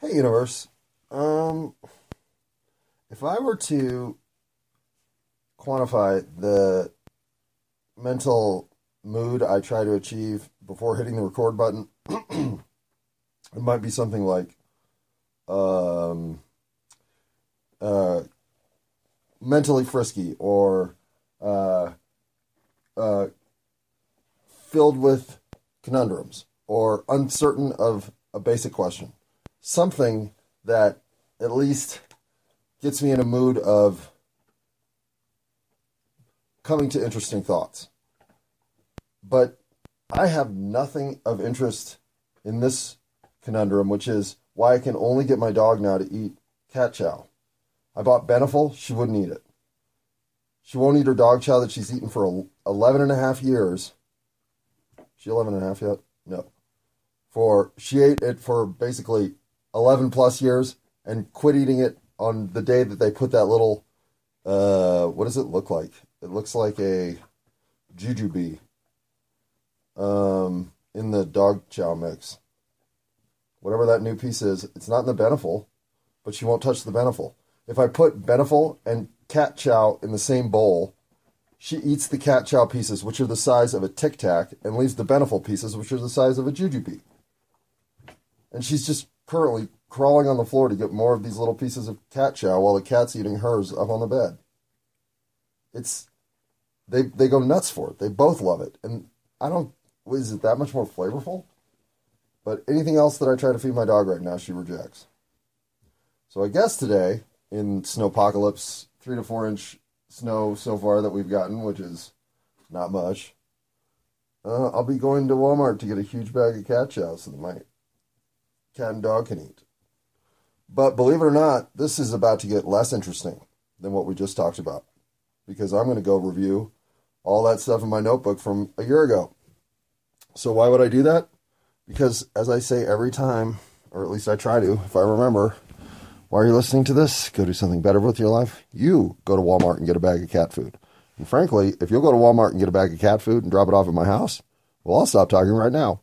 Hey, universe. Um, if I were to quantify the mental mood I try to achieve before hitting the record button, it might be something like, um, uh, mentally frisky or uh, uh, filled with conundrums or uncertain of a basic question. Something that at least gets me in a mood of coming to interesting thoughts. But I have nothing of interest in this conundrum, which is why I can only get my dog now to eat cat chow. I bought Beneful, she wouldn't eat it. She won't eat her dog chow that she's eaten for 11 and a half years. She 11 and a half yet? No. For she ate it for basically 11 plus years and quit eating it on the day that they put that little uh what does it look like? It looks like a jujube um in the dog chow mix. Whatever that new piece is, it's not in the Beneful, but she won't touch the Beneful. If I put Beneful and cat chow in the same bowl, she eats the cat chow pieces, which are the size of a tic tac, and leaves the Beneful pieces, which are the size of a jujube. And she's just currently crawling on the floor to get more of these little pieces of cat chow while the cat's eating hers up on the bed. It's they they go nuts for it. They both love it, and I don't. Is it that much more flavorful? But anything else that I try to feed my dog right now, she rejects. So I guess today in snowpocalypse, three to four inch snow so far that we've gotten, which is not much. Uh, I'll be going to Walmart to get a huge bag of cat chow so that my cat and dog can eat. But believe it or not, this is about to get less interesting than what we just talked about because I'm going to go review all that stuff in my notebook from a year ago. So, why would I do that? Because, as I say every time, or at least I try to, if I remember, why are you listening to this? Go do something better with your life. You go to Walmart and get a bag of cat food. And frankly, if you'll go to Walmart and get a bag of cat food and drop it off at my house, well, I'll stop talking right now.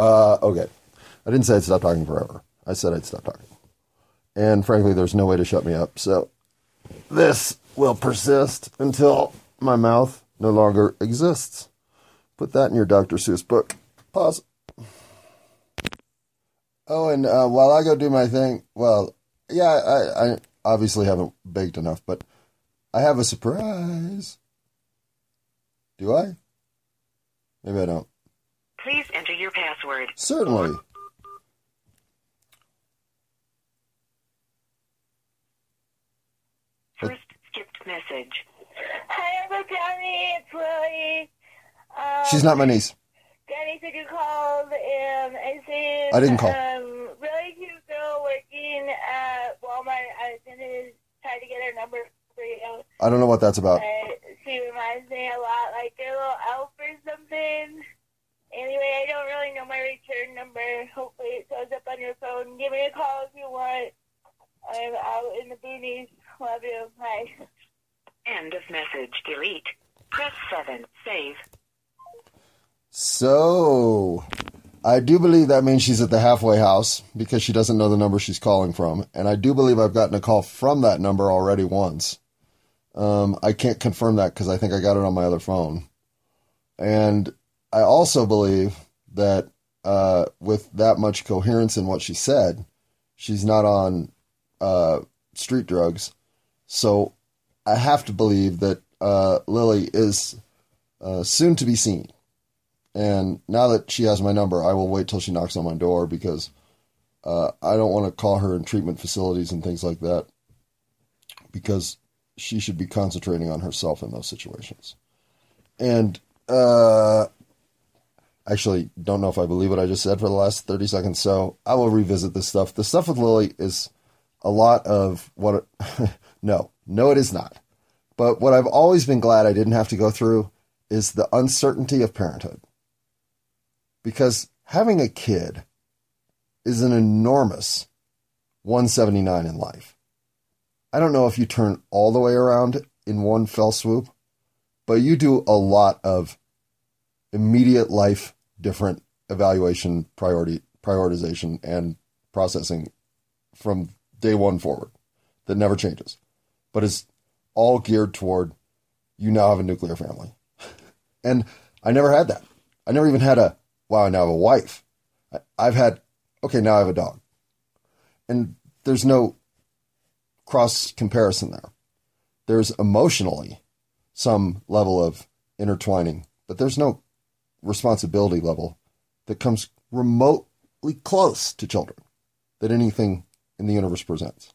Uh, okay. I didn't say I'd stop talking forever. I said I'd stop talking. And frankly, there's no way to shut me up. So this will persist until my mouth no longer exists. Put that in your Dr. Seuss book. Pause. Oh, and uh, while I go do my thing, well, yeah, I, I obviously haven't baked enough, but I have a surprise. Do I? Maybe I don't. Please enter your password. Certainly. First skipped message. Hi, Uncle Johnny. It's Lily. Um, She's not my niece. Danny said you called, and I said I didn't call. Um, really cute girl working at Walmart. I was gonna try to get her number for you. I don't know what that's about. But she reminds me a lot like a little elf or something. Anyway, I don't really know my return number. Hopefully, it shows up on your phone. Give me a call if you want. I'm out in the boonies. Love you. Bye. End of message. Delete. Press 7. Save. So, I do believe that means she's at the halfway house because she doesn't know the number she's calling from. And I do believe I've gotten a call from that number already once. Um, I can't confirm that because I think I got it on my other phone. And I also believe that uh, with that much coherence in what she said, she's not on uh, street drugs. So I have to believe that uh, Lily is uh, soon to be seen. And now that she has my number, I will wait till she knocks on my door because uh, I don't want to call her in treatment facilities and things like that because she should be concentrating on herself in those situations. And uh, actually, don't know if I believe what I just said for the last 30 seconds, so I will revisit this stuff. The stuff with Lily is a lot of what. no, no, it is not. But what I've always been glad I didn't have to go through is the uncertainty of parenthood because having a kid is an enormous 179 in life. I don't know if you turn all the way around in one fell swoop, but you do a lot of immediate life different evaluation, priority, prioritization, and processing from day one forward that never changes, but is all geared toward you now have a nuclear family. and I never had that. I never even had a, wow, I now have a wife. I've had, okay, now I have a dog. And there's no cross comparison there. There's emotionally some level of intertwining, but there's no responsibility level that comes remotely close to children that anything in the universe presents.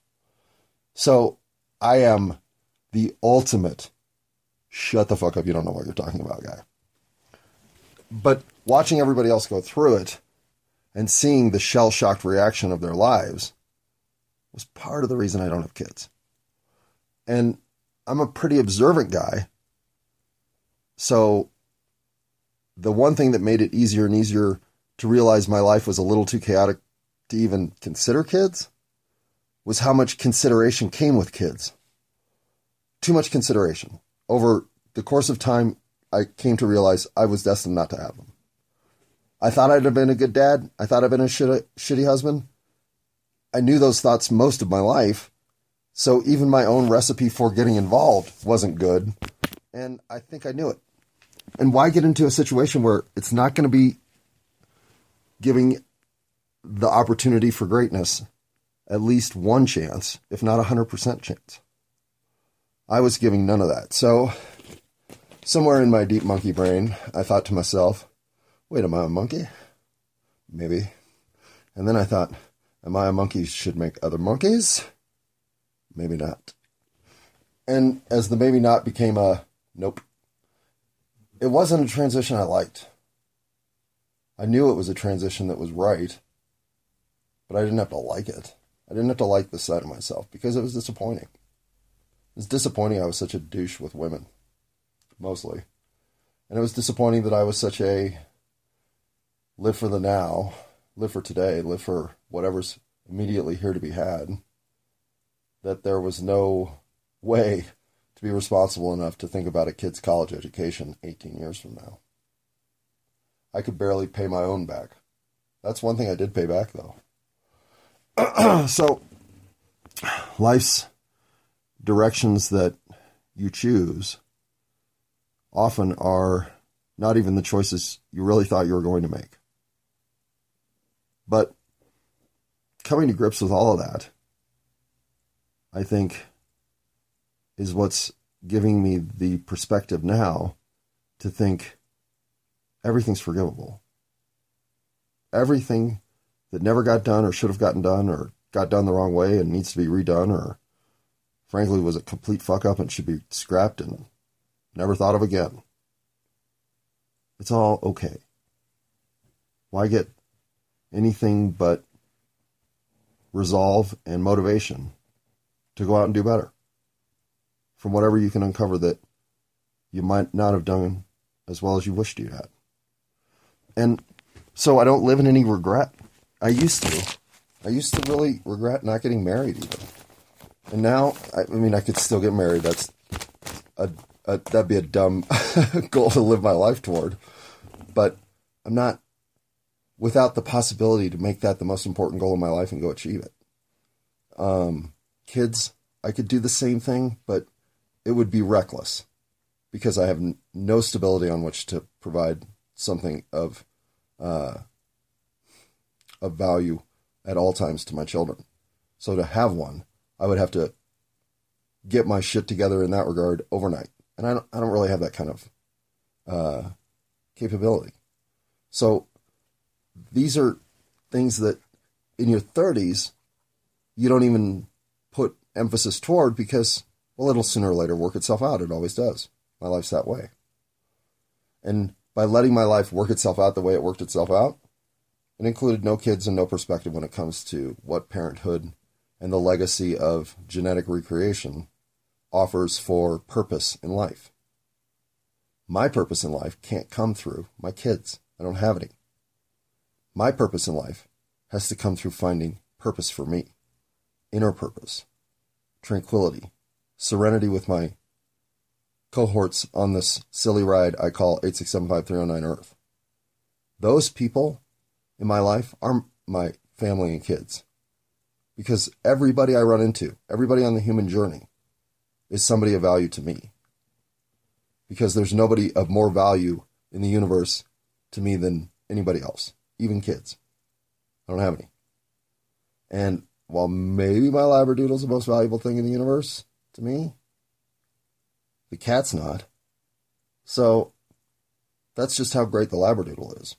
So I am the ultimate shut the fuck up, you don't know what you're talking about guy. But watching everybody else go through it and seeing the shell shocked reaction of their lives was part of the reason I don't have kids. And I'm a pretty observant guy. So the one thing that made it easier and easier to realize my life was a little too chaotic to even consider kids was how much consideration came with kids. Too much consideration. Over the course of time, I came to realize I was destined not to have them. I thought I'd have been a good dad. I thought I'd been a shitty, shitty husband. I knew those thoughts most of my life. So even my own recipe for getting involved wasn't good. And I think I knew it. And why get into a situation where it's not going to be giving the opportunity for greatness at least one chance, if not a 100% chance? I was giving none of that. So somewhere in my deep monkey brain, I thought to myself, wait, am I a monkey? Maybe. And then I thought, am I a monkey should make other monkeys? Maybe not. And as the maybe not became a nope, it wasn't a transition I liked. I knew it was a transition that was right, but I didn't have to like it. I didn't have to like the side of myself because it was disappointing. It was disappointing I was such a douche with women, mostly. And it was disappointing that I was such a live for the now, live for today, live for whatever's immediately here to be had, that there was no way be responsible enough to think about a kid's college education 18 years from now. I could barely pay my own back. That's one thing I did pay back, though. so, life's directions that you choose often are not even the choices you really thought you were going to make. But coming to grips with all of that, I think, is what's giving me the perspective now to think everything's forgivable. Everything that never got done or should have gotten done or got done the wrong way and needs to be redone or frankly was a complete fuck up and should be scrapped and never thought of again. It's all okay. Why get anything but resolve and motivation to go out and do better from whatever you can uncover that you might not have done as well as you wished you had. And so I don't live in any regret. I used to. I used to really regret not getting married even. And now, I, I mean, I could still get married. That's a, a that'd be a dumb goal to live my life toward. But I'm not without the possibility to make that the most important goal of my life and go achieve it. Um, kids, I could do the same thing, but it would be reckless because I have n- no stability on which to provide something of uh, of value at all times to my children. So to have one, I would have to get my shit together in that regard overnight, and I don't I don't really have that kind of uh, capability. So these are things that in your 30s you don't even put emphasis toward because well it'll sooner or later work itself out. It always does. My life's that way. And by letting my life work itself out the way it worked itself out it included no kids and no perspective when it comes to what parenthood and the legacy of genetic recreation offers for purpose in life. My purpose in life can't come through my kids. I don't have any. My purpose in life has to come through finding purpose for me, inner purpose, tranquility, serenity with my cohorts on this silly ride I call 8675309 Earth. Those people in my life are my family and kids. Because everybody I run into, everybody on the human journey, is somebody of value to me. Because there's nobody of more value in the universe to me than anybody else, even kids. I don't have any. And while maybe my Labradoodle's the most valuable thing in the universe to me, the cat's not. So that's just how great the Labradoodle is.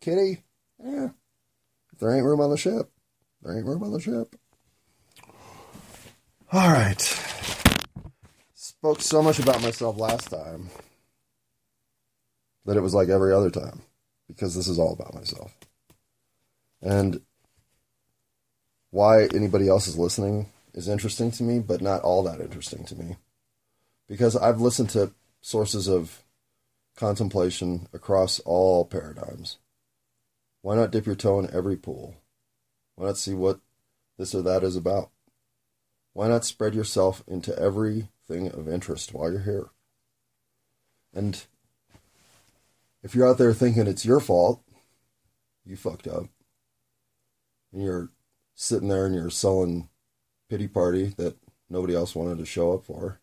Kitty, yeah. There ain't room on the ship, there ain't room on the ship. All right. Spoke so much about myself last time that it was like every other time because this is all about myself. And why anybody else is listening is interesting to me, but not all that interesting to me. Because I've listened to sources of contemplation across all paradigms. Why not dip your toe in every pool? Why not see what this or that is about? Why not spread yourself into everything of interest while you're here? And if you're out there thinking it's your fault, you fucked up. And you're sitting there and you're sullen pity party that nobody else wanted to show up for,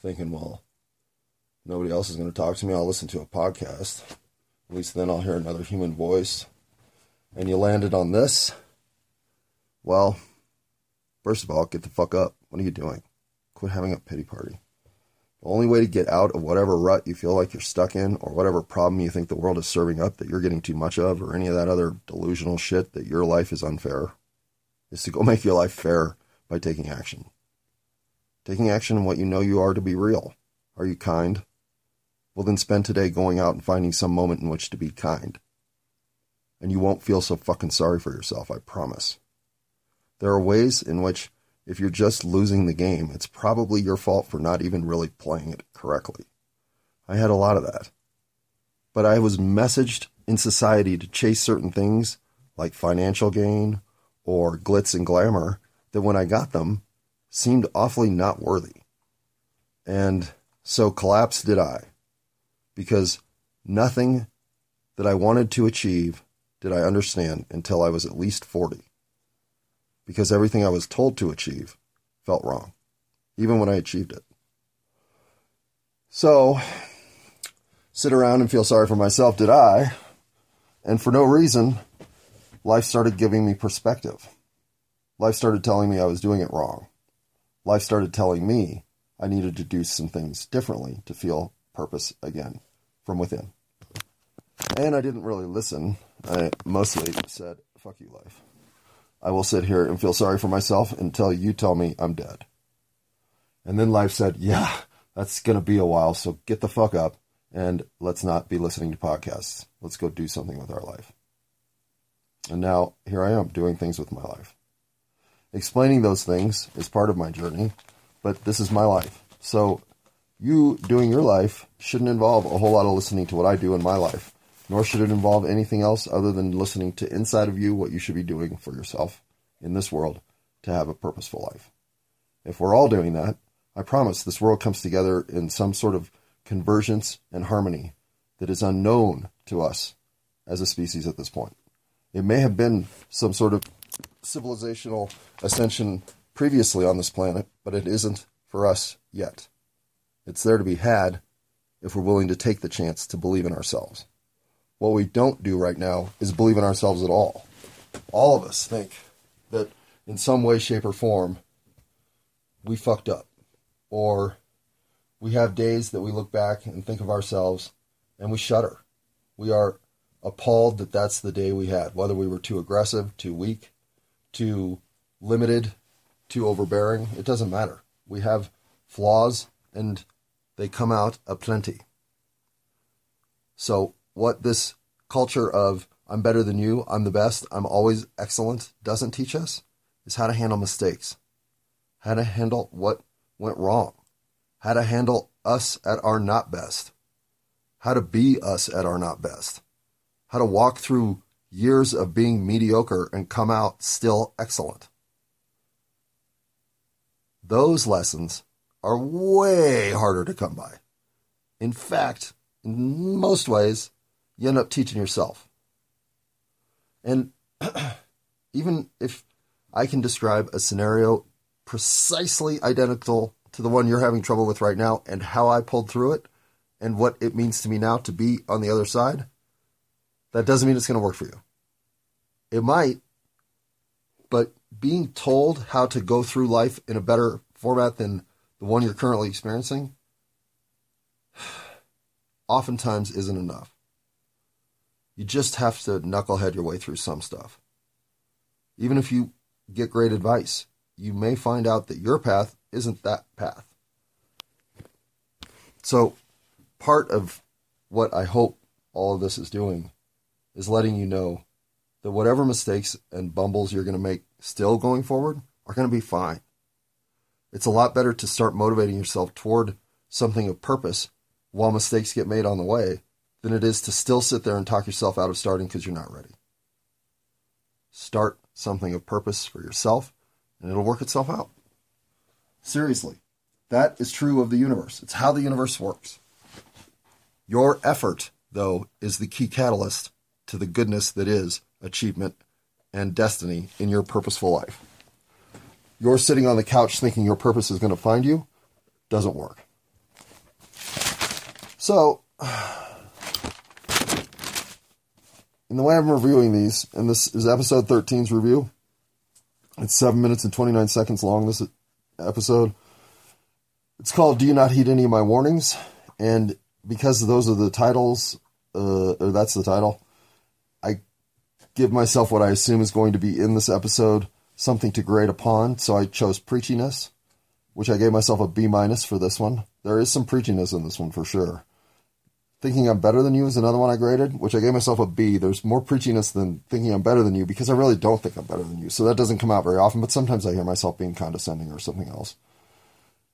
thinking, well, nobody else is going to talk to me. I'll listen to a podcast. At least then I'll hear another human voice. And you landed on this. Well, first of all, get the fuck up. What are you doing? Quit having a pity party. The only way to get out of whatever rut you feel like you're stuck in, or whatever problem you think the world is serving up that you're getting too much of, or any of that other delusional shit that your life is unfair, is to go make your life fair by taking action. Taking action in what you know you are to be real. Are you kind? Well, then spend today going out and finding some moment in which to be kind. And you won't feel so fucking sorry for yourself, I promise. There are ways in which, if you're just losing the game, it's probably your fault for not even really playing it correctly. I had a lot of that. But I was messaged in society to chase certain things like financial gain or glitz and glamour that when I got them seemed awfully not worthy. And so collapse did I. Because nothing that I wanted to achieve did I understand until I was at least 40 because everything I was told to achieve felt wrong, even when I achieved it. So, sit around and feel sorry for myself, did I? And for no reason, life started giving me perspective. Life started telling me I was doing it wrong. Life started telling me I needed to do some things differently to feel purpose again from within. And I didn't really listen. I mostly said, fuck you, life. I will sit here and feel sorry for myself until you tell me I'm dead. And then life said, Yeah, that's going to be a while, so get the fuck up and let's not be listening to podcasts. Let's go do something with our life. And now here I am doing things with my life. Explaining those things is part of my journey, but this is my life. So you doing your life shouldn't involve a whole lot of listening to what I do in my life nor should it involve anything else other than listening to inside of you what you should be doing for yourself in this world to have a purposeful life. If we're all doing that, I promise this world comes together in some sort of convergence and harmony that is unknown to us as a species at this point. It may have been some sort of civilizational ascension previously on this planet, but it isn't for us yet. It's there to be had if we're willing to take the chance to believe in ourselves. What we don't do right now is believe in ourselves at all. All of us think that in some way, shape, or form, we fucked up. Or we have days that we look back and think of ourselves and we shudder. We are appalled that that's the day we had, whether we were too aggressive, too weak, too limited, too overbearing. It doesn't matter. We have flaws and they come out aplenty. So what this culture of I'm better than you, I'm the best, I'm always excellent doesn't teach us is how to handle mistakes, how to handle what went wrong, how to handle us at our not best, how to be us at our not best, how to walk through years of being mediocre and come out still excellent. Those lessons are way harder to come by. In fact, in most ways, you end up teaching yourself. And even if I can describe a scenario precisely identical to the one you're having trouble with right now and how I pulled through it and what it means to me now to be on the other side, that doesn't mean it's going to work for you. It might, but being told how to go through life in a better format than the one you're currently experiencing oftentimes isn't enough. You just have to knucklehead your way through some stuff. Even if you get great advice, you may find out that your path isn't that path. So, part of what I hope all of this is doing is letting you know that whatever mistakes and bumbles you're going to make still going forward are going to be fine. It's a lot better to start motivating yourself toward something of purpose while mistakes get made on the way than it is to still sit there and talk yourself out of starting because you're not ready. Start something of purpose for yourself and it'll work itself out. Seriously, that is true of the universe. It's how the universe works. Your effort, though, is the key catalyst to the goodness that is achievement and destiny in your purposeful life. You're sitting on the couch thinking your purpose is going to find you, doesn't work. So, in the way I'm reviewing these, and this is episode 13's review, it's 7 minutes and 29 seconds long, this episode. It's called Do You Not Heed Any of My Warnings? And because those are the titles, uh, or that's the title, give myself what I assume is going to be in this episode something to grade upon. So I chose preachiness, which I gave myself a B minus for this one. There is some preachiness in this one for sure. Thinking I'm better than you is another one I graded, which I gave myself a B. There's more preachiness than thinking I'm better than you because I really don't think I'm better than you. So that doesn't come out very often, but sometimes I hear myself being condescending or something else.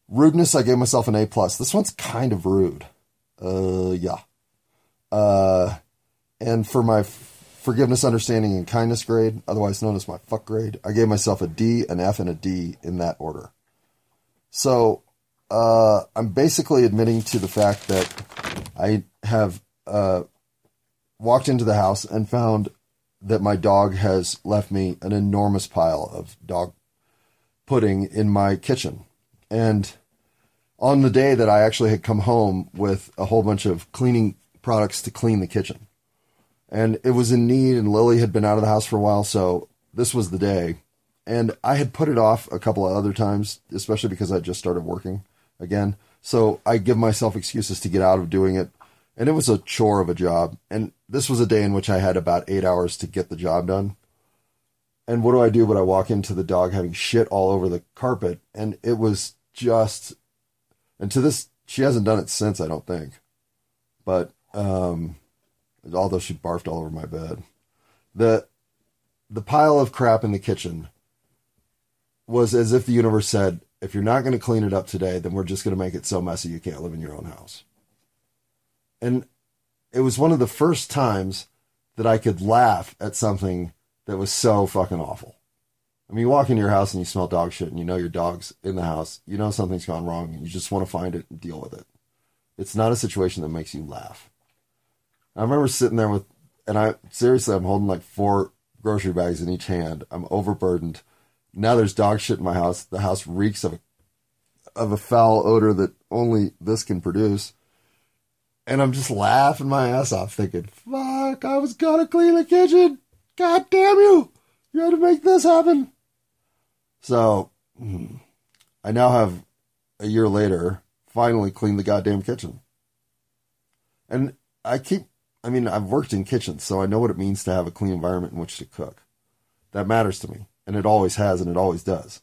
Rudeness, I gave myself an A plus. This one's kind of rude. Uh, yeah. Uh, and for my forgiveness, understanding, and kindness grade, otherwise known as my fuck grade, I gave myself a D, an F, and a D in that order. So uh, I'm basically admitting to the fact that I have uh, walked into the house and found that my dog has left me an enormous pile of dog pudding in my kitchen. And on the day that I actually had come home with a whole bunch of cleaning products to clean the kitchen. And it was in need, and Lily had been out of the house for a while, so this was the day. And I had put it off a couple of other times, especially because I just started working again. So I give myself excuses to get out of doing it. And it was a chore of a job. And this was a day in which I had about eight hours to get the job done. And what do I do? But I walk into the dog having shit all over the carpet. And it was just, and to this, she hasn't done it since, I don't think. But, um, although she barfed all over my bed. The, the pile of crap in the kitchen was as if the universe said, if you're not going to clean it up today, then we're just going to make it so messy you can't live in your own house. And it was one of the first times that I could laugh at something that was so fucking awful. I mean, you walk into your house and you smell dog shit and you know your dog's in the house. You know something's gone wrong and you just want to find it and deal with it. It's not a situation that makes you laugh. I remember sitting there with, and I seriously, I'm holding like four grocery bags in each hand. I'm overburdened now there's dog shit in my house. The house reeks of a, of a foul odor that only this can produce. And I'm just laughing my ass off, thinking, "Fuck! I was gonna clean the kitchen. God damn you! You had to make this happen." So, hmm, I now have a year later finally cleaned the goddamn kitchen. And I keep, I mean, I've worked in kitchens, so I know what it means to have a clean environment in which to cook. That matters to me and it always has and it always does.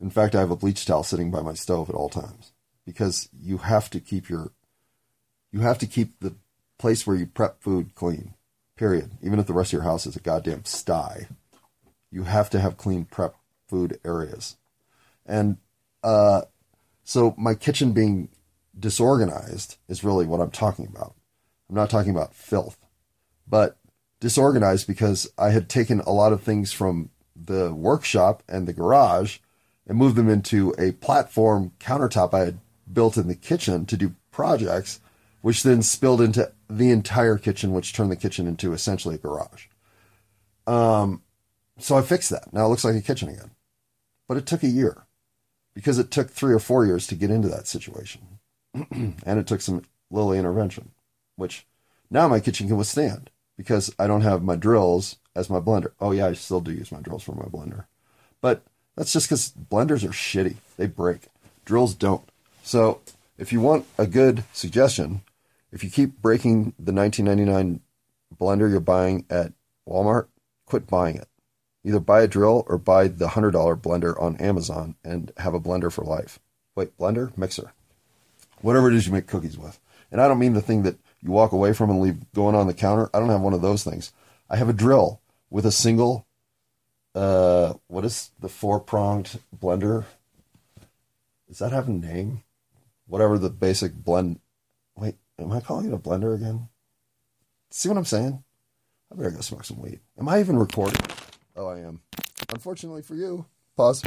In fact, I have a bleach towel sitting by my stove at all times because you have to keep your you have to keep the place where you prep food clean. Period. Even if the rest of your house is a goddamn sty, you have to have clean prep food areas. And uh, so my kitchen being disorganized is really what I'm talking about. I'm not talking about filth, but disorganized because I had taken a lot of things from the workshop and the garage and moved them into a platform countertop I had built in the kitchen to do projects, which then spilled into the entire kitchen, which turned the kitchen into essentially a garage. Um, so I fixed that. Now it looks like a kitchen again. But it took a year because it took three or four years to get into that situation. and it took some little intervention, which now my kitchen can withstand because I don't have my drills as my blender. Oh, yeah, I still do use my drills for my blender. But that's just because blenders are shitty. They break. Drills don't. So if you want a good suggestion, if you keep breaking the 1999 blender you're buying at Walmart, quit buying it. Either buy a drill or buy the $100 blender on Amazon and have a blender for life. Wait, blender? Mixer. Whatever it is you make cookies with. And I don't mean the thing that you walk away from and leave going on the counter. I don't have one of those things. I have a drill with a single, uh, what is the four pronged blender? Does that have a name? Whatever the basic blend. Wait, am I calling it a blender again? See what I'm saying? I better go smoke some weed. Am I even recording? Oh, I am. Unfortunately for you. Pause.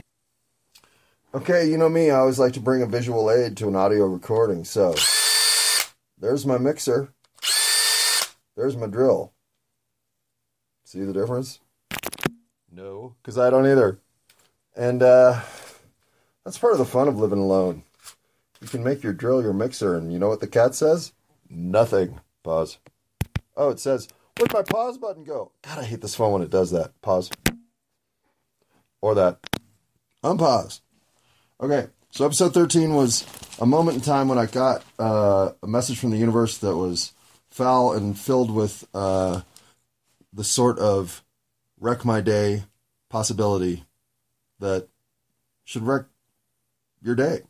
Okay, you know me, I always like to bring a visual aid to an audio recording. So, there's my mixer. There's my drill. See the difference? No, because I don't either. And uh, that's part of the fun of living alone. You can make your drill your mixer, and you know what the cat says? Nothing. Pause. Oh, it says, Where'd my pause button go? God, I hate this phone when it does that. Pause. Or that. Unpause. Okay, so episode 13 was a moment in time when I got uh, a message from the universe that was foul and filled with uh, the sort of wreck my day possibility that should wreck your day.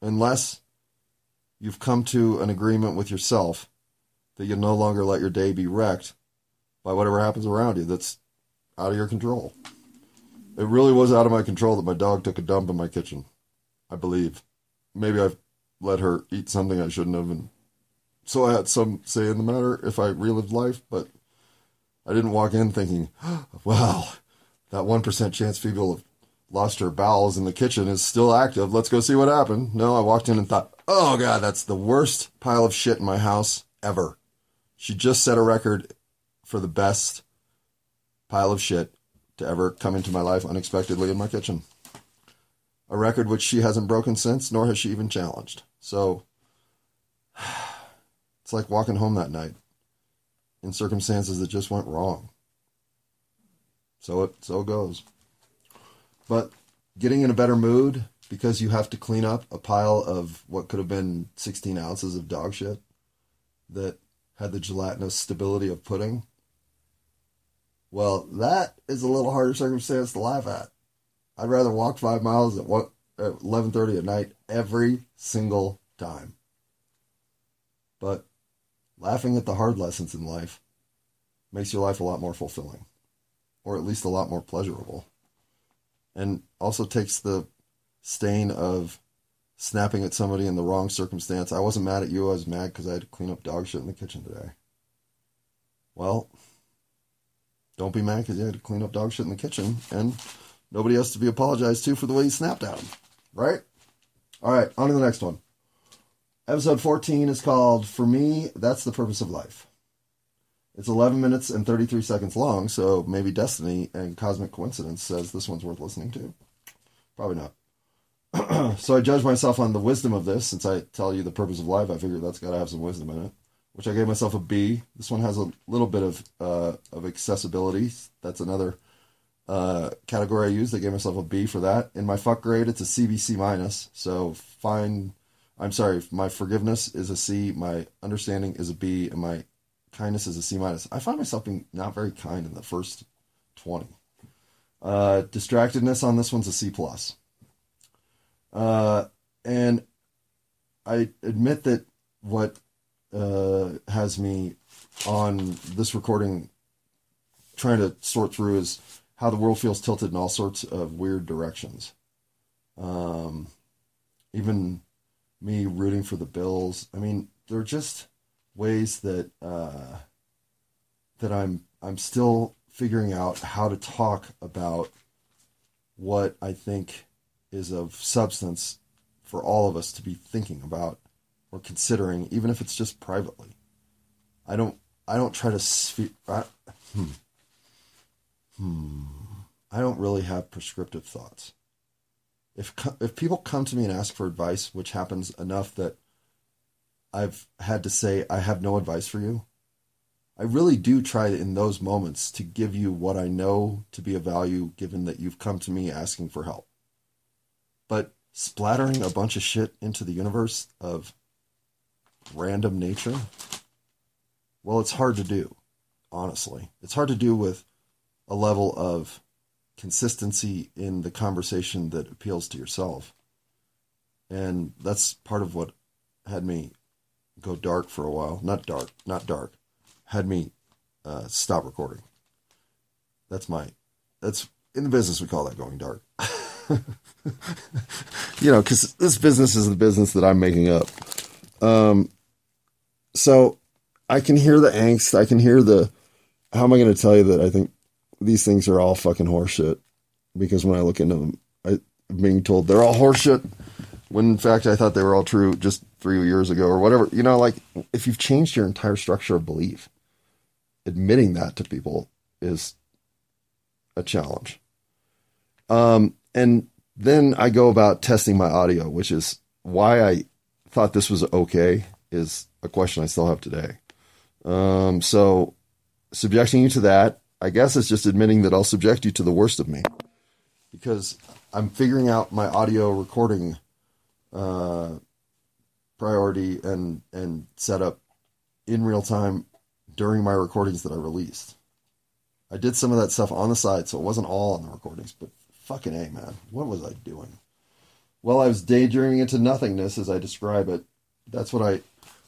Unless you've come to an agreement with yourself that you'll no longer let your day be wrecked by whatever happens around you that's out of your control. It really was out of my control that my dog took a dump in my kitchen. I believe. Maybe I've let her eat something I shouldn't have, and so I had some say in the matter if I relived life, but I didn't walk in thinking, well, that 1% chance Phoebe will have lost her bowels in the kitchen is still active. Let's go see what happened. No, I walked in and thought, oh God, that's the worst pile of shit in my house ever. She just set a record for the best pile of shit to ever come into my life unexpectedly in my kitchen. A record which she hasn't broken since, nor has she even challenged. So it's like walking home that night in circumstances that just went wrong. So it so goes. But getting in a better mood because you have to clean up a pile of what could have been 16 ounces of dog shit that had the gelatinous stability of pudding. Well, that is a little harder circumstance to laugh at. I'd rather walk five miles at what at eleven thirty at night every single time. But laughing at the hard lessons in life makes your life a lot more fulfilling, or at least a lot more pleasurable, and also takes the stain of snapping at somebody in the wrong circumstance. I wasn't mad at you. I was mad because I had to clean up dog shit in the kitchen today. Well, don't be mad because you had to clean up dog shit in the kitchen, and nobody has to be apologized to for the way he snapped at him, right? All right, on to the next one. Episode 14 is called For Me, That's the Purpose of Life. It's 11 minutes and 33 seconds long, so maybe destiny and cosmic coincidence says this one's worth listening to. Probably not. so I judge myself on the wisdom of this. Since I tell you the purpose of life, I figure that's got to have some wisdom in it. Which I gave myself a B. This one has a little bit of uh, of accessibility. That's another uh, category I used. I gave myself a B for that. In my fuck grade, it's a CBC minus. So fine. I'm sorry. My forgiveness is a C. My understanding is a B, and my kindness is a C minus. I find myself being not very kind in the first twenty. Uh, distractedness on this one's a C plus. Uh, and I admit that what uh, has me on this recording trying to sort through is how the world feels tilted in all sorts of weird directions. Um, even me rooting for the Bills. I mean, they're just ways that uh, that I'm I'm still figuring out how to talk about what I think is of substance for all of us to be thinking about or considering, even if it's just privately. I don't I don't try to sphere. I, hmm. Hmm, I don't really have prescriptive thoughts. If if people come to me and ask for advice, which happens enough that I've had to say I have no advice for you, I really do try in those moments to give you what I know to be of value, given that you've come to me asking for help. But splattering a bunch of shit into the universe of random nature, well, it's hard to do, honestly. It's hard to do with a level of consistency in the conversation that appeals to yourself. And that's part of what had me go dark for a while. Not dark, not dark. Had me uh, stop recording. That's my, that's in the business, we call that going dark. you know, because this business is the business that I'm making up. Um, so I can hear the angst. I can hear the. How am I going to tell you that I think these things are all fucking horseshit? Because when I look into them, I, being told they're all horseshit. When in fact I thought they were all true just three years ago or whatever. You know, like if you've changed your entire structure of belief, admitting that to people is a challenge. Um, and then I go about testing my audio, which is why I thought this was okay, is a question I still have today. Um, so subjecting you to that, I guess it's just admitting that I'll subject you to the worst of me because I'm figuring out my audio recording uh, priority and and setup in real time during my recordings that I released. I did some of that stuff on the side, so it wasn't all on the recordings, but fucking A, man. What was I doing? Well, I was daydreaming into nothingness as I describe it. That's what I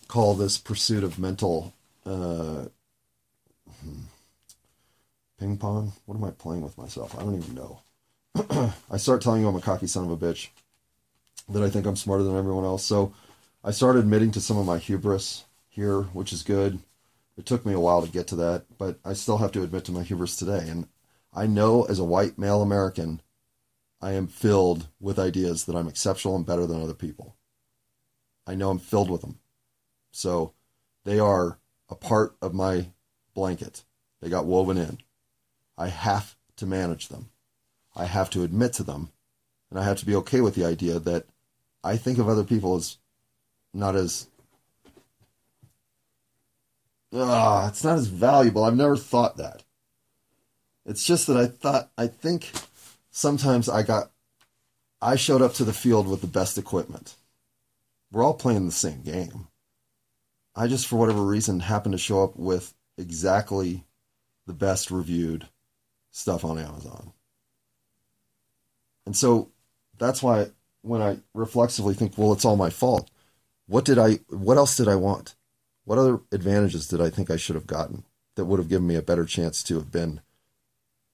call this pursuit of mental uh, hmm, ping pong. What am I playing with myself? I don't even know. I start telling you I'm a cocky son of a bitch, that I think I'm smarter than everyone else. So I start admitting to some of my hubris here, which is good. It took me a while to get to that, but I still have to admit to my hubris today. And I know as a white male American, I am filled with ideas that I'm exceptional and better than other people. I know I'm filled with them. So they are a part of my blanket. They got woven in. I have to manage them. I have to admit to them. And I have to be okay with the idea that I think of other people as not as ah, it's not as valuable. I've never thought that. It's just that I thought I think sometimes I got I showed up to the field with the best equipment. We're all playing the same game. I just for whatever reason happened to show up with exactly the best reviewed stuff on Amazon. And so that's why when I reflexively think, well, it's all my fault. What did I what else did I want? What other advantages did I think I should have gotten that would have given me a better chance to have been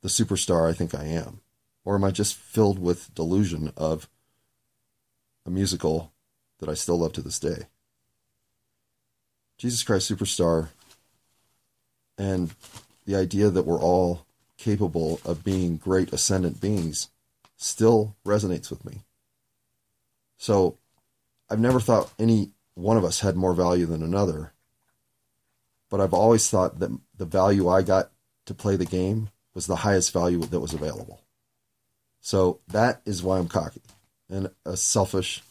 the superstar I think I am? Or am I just filled with delusion of a musical that I still love to this day? Jesus Christ Superstar and the idea that we're all capable of being great ascendant beings still resonates with me. So I've never thought any one of us had more value than another, but I've always thought that the value I got to play the game was the highest value that was available. So that is why I'm cocky and a selfish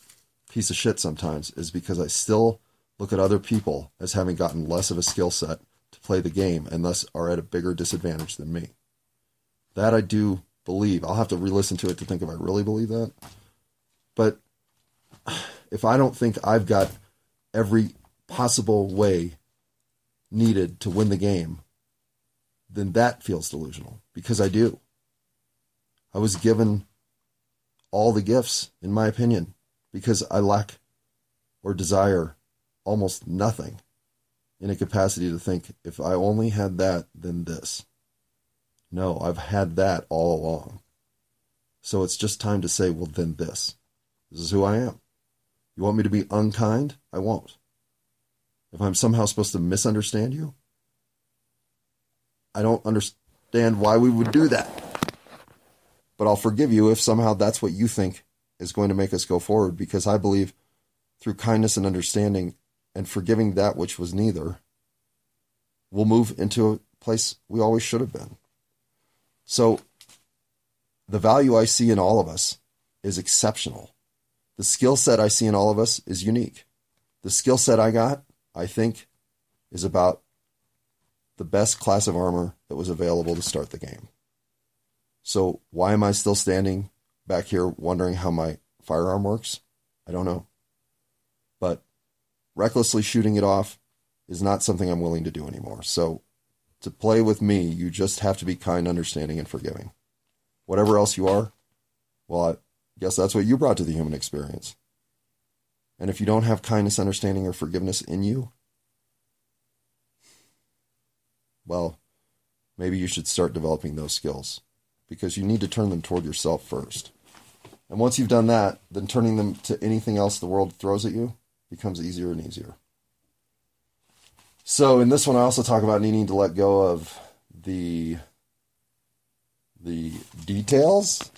piece of shit sometimes is because I still look at other people as having gotten less of a skill set to play the game and thus are at a bigger disadvantage than me. That I do believe. I'll have to re listen to it to think if I really believe that. But if I don't think I've got every possible way needed to win the game, then that feels delusional because I do. I was given all the gifts, in my opinion, because I lack or desire almost nothing in a capacity to think if I only had that, then this. No, I've had that all along. So it's just time to say, well, then this. This is who I am. You want me to be unkind? I won't. If I'm somehow supposed to misunderstand you, I don't understand why we would do that. But I'll forgive you if somehow that's what you think is going to make us go forward because I believe through kindness and understanding and forgiving that which was neither, we'll move into a place we always should have been. So the value I see in all of us is exceptional. The skill set I see in all of us is unique. The skill set I got, I think, is about the best class of armor that was available to start the game. So why am I still standing back here wondering how my firearm works? I don't know. But recklessly shooting it off is not something I'm willing to do anymore. So to play with me, you just have to be kind, understanding, and forgiving. Whatever else you are, well, I guess that's what you brought to the human experience. And if you don't have kindness, understanding, or forgiveness in you, well, maybe you should start developing those skills because you need to turn them toward yourself first. And once you've done that, then turning them to anything else the world throws at you becomes easier and easier. So in this one, I also talk about needing to let go of the the details.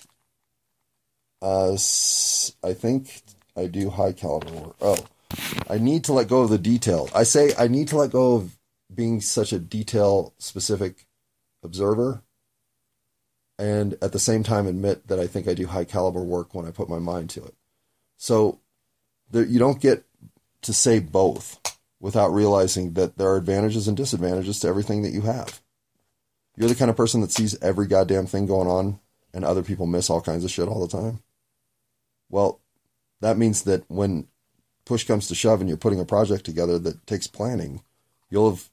Uh, I think I do high caliber work. Oh, I need to let go of the detail. I say I need to let go of being such a detail specific observer and at the same time admit that I think I do high caliber work when I put my mind to it. So there, you don't get to say both without realizing that there are advantages and disadvantages to everything that you have. You're the kind of person that sees every goddamn thing going on and other people miss all kinds of shit all the time. Well, that means that when push comes to shove and you're putting a project together that takes planning, you'll have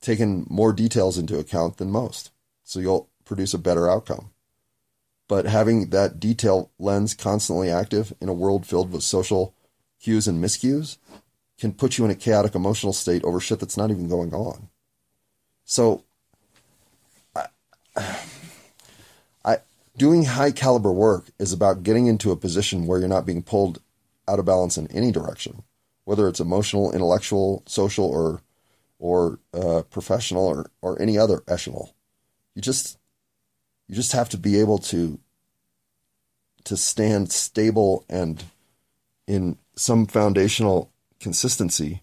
taken more details into account than most. So you'll produce a better outcome. But having that detail lens constantly active in a world filled with social cues and miscues can put you in a chaotic emotional state over shit that's not even going on. So, I, I, doing high caliber work is about getting into a position where you're not being pulled out of balance in any direction, whether it's emotional, intellectual, social, or or uh, professional, or or any other echelon. You just you just have to be able to to stand stable and in some foundational consistency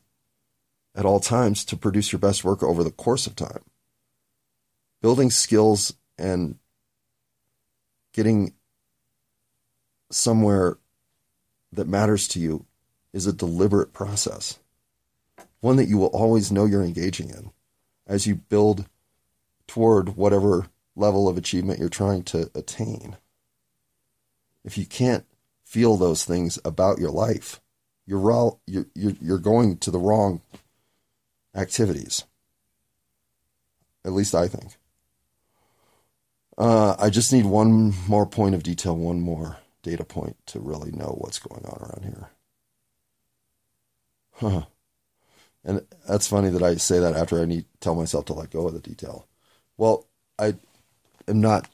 at all times to produce your best work over the course of time. Building skills and getting somewhere that matters to you is a deliberate process, one that you will always know you're engaging in as you build toward whatever level of achievement you're trying to attain. If you can't feel those things about your life, you're you're you're going to the wrong activities. At least I think. Uh, I just need one more point of detail, one more data point to really know what's going on around here. Huh. And that's funny that I say that after I need tell myself to let go of the detail. Well, I am not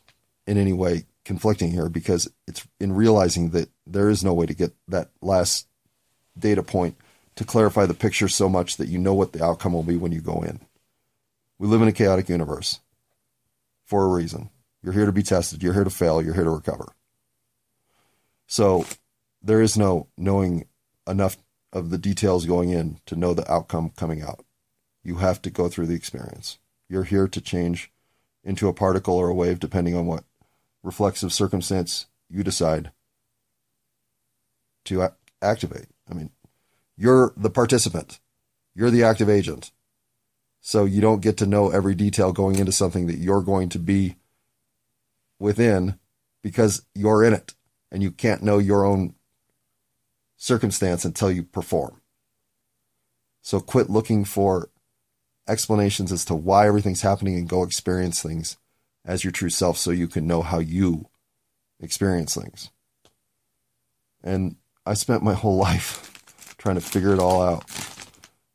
in any way conflicting here because it's in realizing that there is no way to get that last data point to clarify the picture so much that you know what the outcome will be when you go in. We live in a chaotic universe for a reason. You're here to be tested, you're here to fail, you're here to recover. So there is no knowing enough of the details going in to know the outcome coming out. You have to go through the experience. You're here to change into a particle or a wave, depending on what reflexive circumstance you decide to activate. I mean, you're the participant, you're the active agent. So you don't get to know every detail going into something that you're going to be within because you're in it and you can't know your own circumstance until you perform. So quit looking for explanations as to why everything's happening and go experience things as your true self so you can know how you experience things. And I spent my whole life trying to figure it all out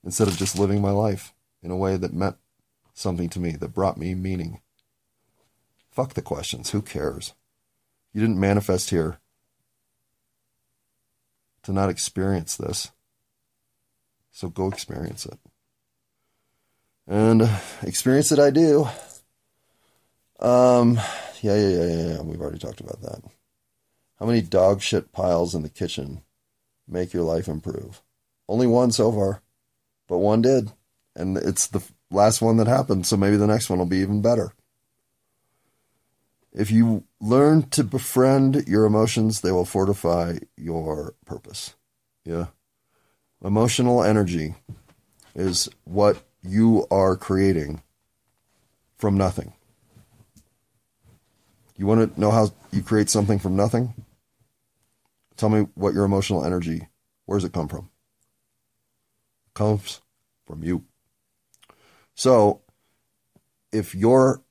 instead of just living my life in a way that meant something to me, that brought me meaning. Fuck the questions. Who cares? You didn't manifest here to not experience this. So go experience it. And experience it I do. Um, yeah, yeah, yeah, yeah, yeah. We've already talked about that. How many dog shit piles in the kitchen make your life improve? Only one so far, but one did. And it's the last one that happened, so maybe the next one will be even better. If you learn to befriend your emotions, they will fortify your purpose. Yeah. Emotional energy is what you are creating from nothing. You want to know how you create something from nothing? Tell me what your emotional energy, where does it come from? It comes from you. So, if your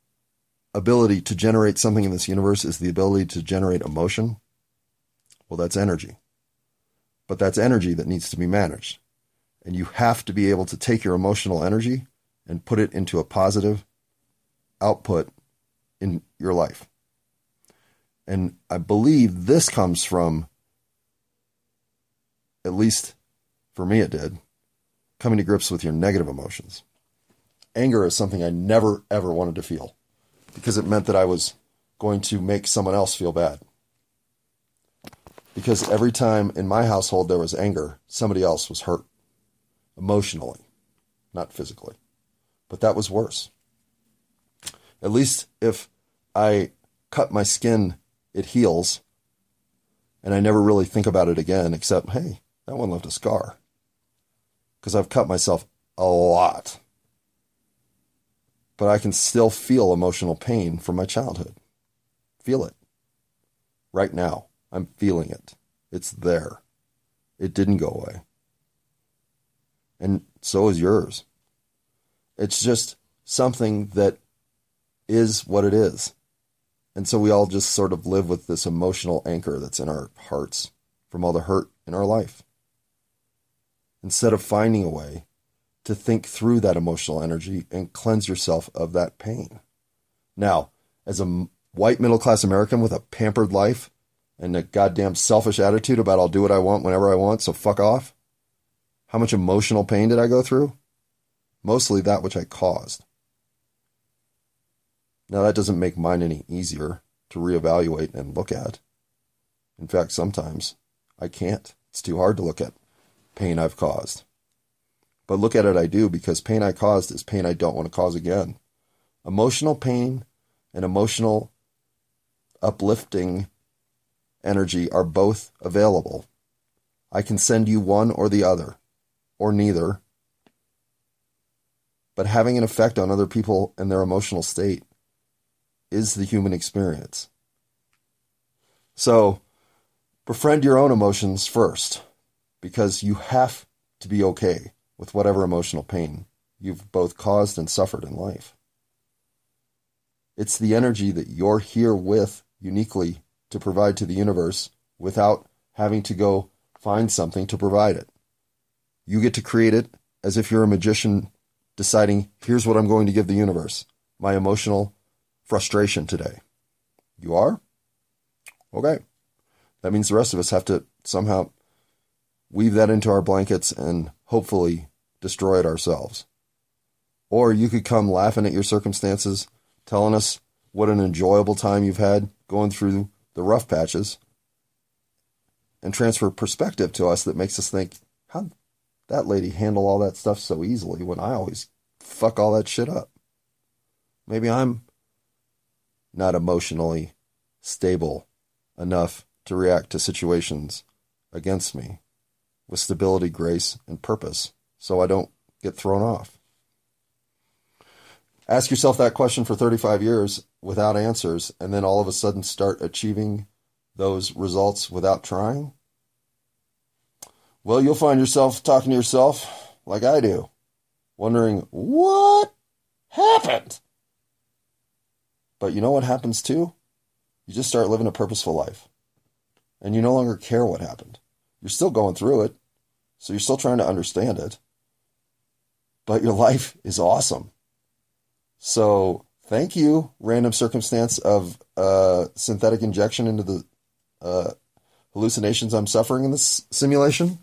ability to generate something in this universe is the ability to generate emotion, well, that's energy. But that's energy that needs to be managed. And you have to be able to take your emotional energy and put it into a positive output in your life. And I believe this comes from, at least for me, it did, coming to grips with your negative emotions. Anger is something I never, ever wanted to feel because it meant that I was going to make someone else feel bad. Because every time in my household there was anger, somebody else was hurt emotionally, not physically. But that was worse. At least if I cut my skin, it heals. And I never really think about it again, except, hey, that one left a scar. Because I've cut myself a lot. But I can still feel emotional pain from my childhood. Feel it. Right now, I'm feeling it. It's there. It didn't go away. And so is yours. It's just something that is what it is. And so we all just sort of live with this emotional anchor that's in our hearts from all the hurt in our life. Instead of finding a way to think through that emotional energy and cleanse yourself of that pain. Now, as a white middle class American with a pampered life and a goddamn selfish attitude about I'll do what I want whenever I want, so fuck off, how much emotional pain did I go through? Mostly that which I caused. Now, that doesn't make mine any easier to reevaluate and look at. In fact, sometimes I can't. It's too hard to look at pain I've caused. But look at it, I do, because pain I caused is pain I don't want to cause again. Emotional pain and emotional uplifting energy are both available. I can send you one or the other, or neither. But having an effect on other people and their emotional state is the human experience. So, befriend your own emotions first, because you have to be okay with whatever emotional pain you've both caused and suffered in life. It's the energy that you're here with uniquely to provide to the universe without having to go find something to provide it. You get to create it as if you're a magician deciding, here's what I'm going to give the universe my emotional frustration today. You are? Okay. That means the rest of us have to somehow weave that into our blankets and hopefully destroy it ourselves. Or you could come laughing at your circumstances, telling us what an enjoyable time you've had going through the rough patches, and transfer perspective to us that makes us think, how that lady handle all that stuff so easily when I always fuck all that shit up? Maybe I'm not emotionally stable enough to react to situations against me with stability, grace, and purpose so I don't get thrown off. Ask yourself that question for 35 years without answers, and then all of a sudden start achieving those results without trying. Well, you'll find yourself talking to yourself like I do, wondering, what happened? But you know what happens too? You just start living a purposeful life. And you no longer care what happened. You're still going through it. So you're still trying to understand it. But your life is awesome. So thank you, random circumstance of uh, synthetic injection into the uh, hallucinations I'm suffering in this simulation.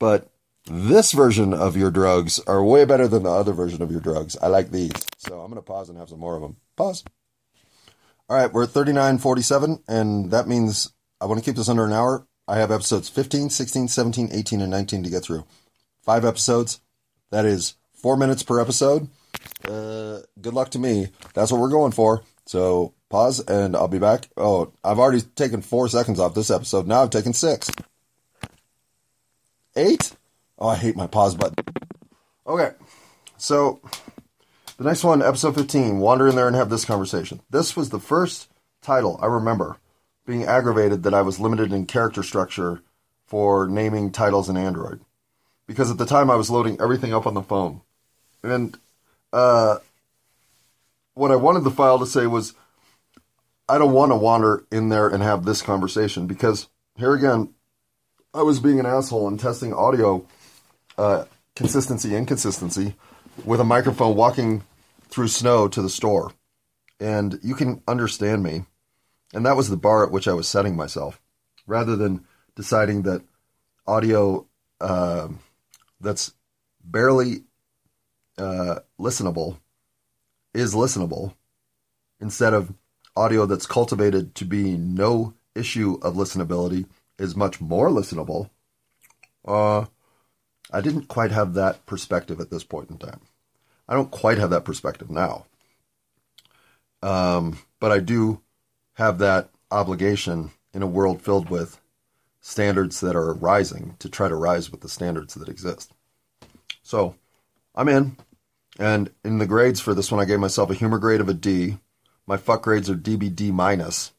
But this version of your drugs are way better than the other version of your drugs. I like these. So I'm going to pause and have some more of them. Pause. All right, we're at 39.47, and that means I want to keep this under an hour. I have episodes 15, 16, 17, 18, and 19 to get through. Five episodes. That is four minutes per episode. Uh, good luck to me. That's what we're going for. So pause and I'll be back. Oh, I've already taken four seconds off this episode. Now I've taken six. Eight? Oh, I hate my pause button. Okay. So the next one, episode 15, wander in there and have this conversation. This was the first title I remember being aggravated that I was limited in character structure for naming titles in Android. Because at the time I was loading everything up on the phone. And uh, what I wanted the file to say was I don't want to wander in there and have this conversation because here again, I was being an asshole and testing audio uh, consistency, inconsistency with a microphone walking through snow to the store. And you can understand me. And that was the bar at which I was setting myself rather than deciding that audio uh, that's barely uh, listenable is listenable instead of audio that's cultivated to be no issue of listenability is much more listenable. Uh, I didn't quite have that perspective at this point in time. I don't quite have that perspective now. Um, but I do have that obligation in a world filled with standards that are rising to try to rise with the standards that exist. So I'm in. And in the grades for this one, I gave myself a humor grade of a D. My fuck grades are DBD minus.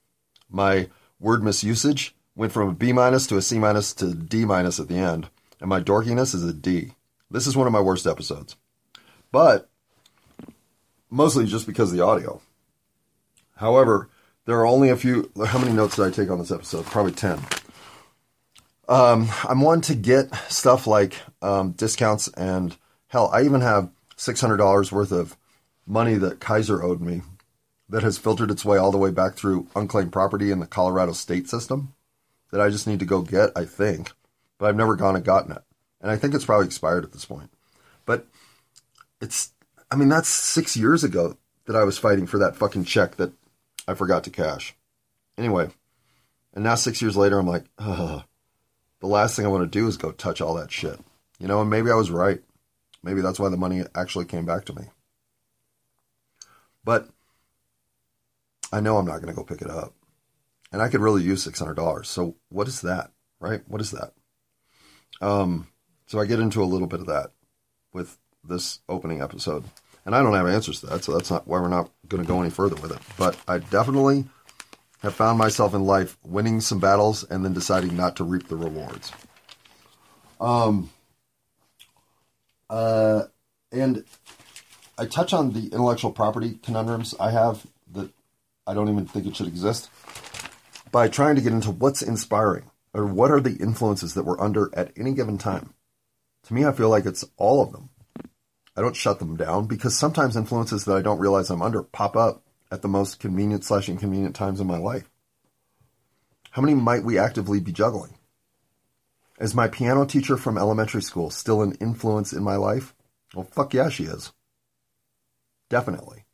My word misusage went from a B minus to a C minus to D minus at the end. And my dorkiness is a D. This is one of my worst episodes. But mostly just because of the audio. However, there are only a few. How many notes did I take on this episode? Probably 10. Um, I'm one to get stuff like um, discounts and hell, I even have $600 worth of money that Kaiser owed me that has filtered its way all the way back through unclaimed property in the Colorado state system that I just need to go get, I think. But I've never gone and gotten it. And I think it's probably expired at this point. But it's, I mean, that's six years ago that I was fighting for that fucking check that I forgot to cash. Anyway, and now six years later, I'm like, ugh, the last thing I want to do is go touch all that shit. You know, and maybe I was right. Maybe that's why the money actually came back to me. But I know I'm not going to go pick it up. And I could really use $600. So what is that? Right? What is that? Um, so I get into a little bit of that with this opening episode. And I don't have answers to that, so that's not why we're not going to go any further with it. But I definitely have found myself in life winning some battles and then deciding not to reap the rewards. Um, uh, and I touch on the intellectual property conundrums I have that I don't even think it should exist by trying to get into what's inspiring or what are the influences that we're under at any given time. To me, I feel like it's all of them. I don't shut them down because sometimes influences that I don't realize I'm under pop up at the most convenient slash inconvenient times in my life. How many might we actively be juggling? Is my piano teacher from elementary school still an influence in my life? Well, fuck yeah, she is. Definitely.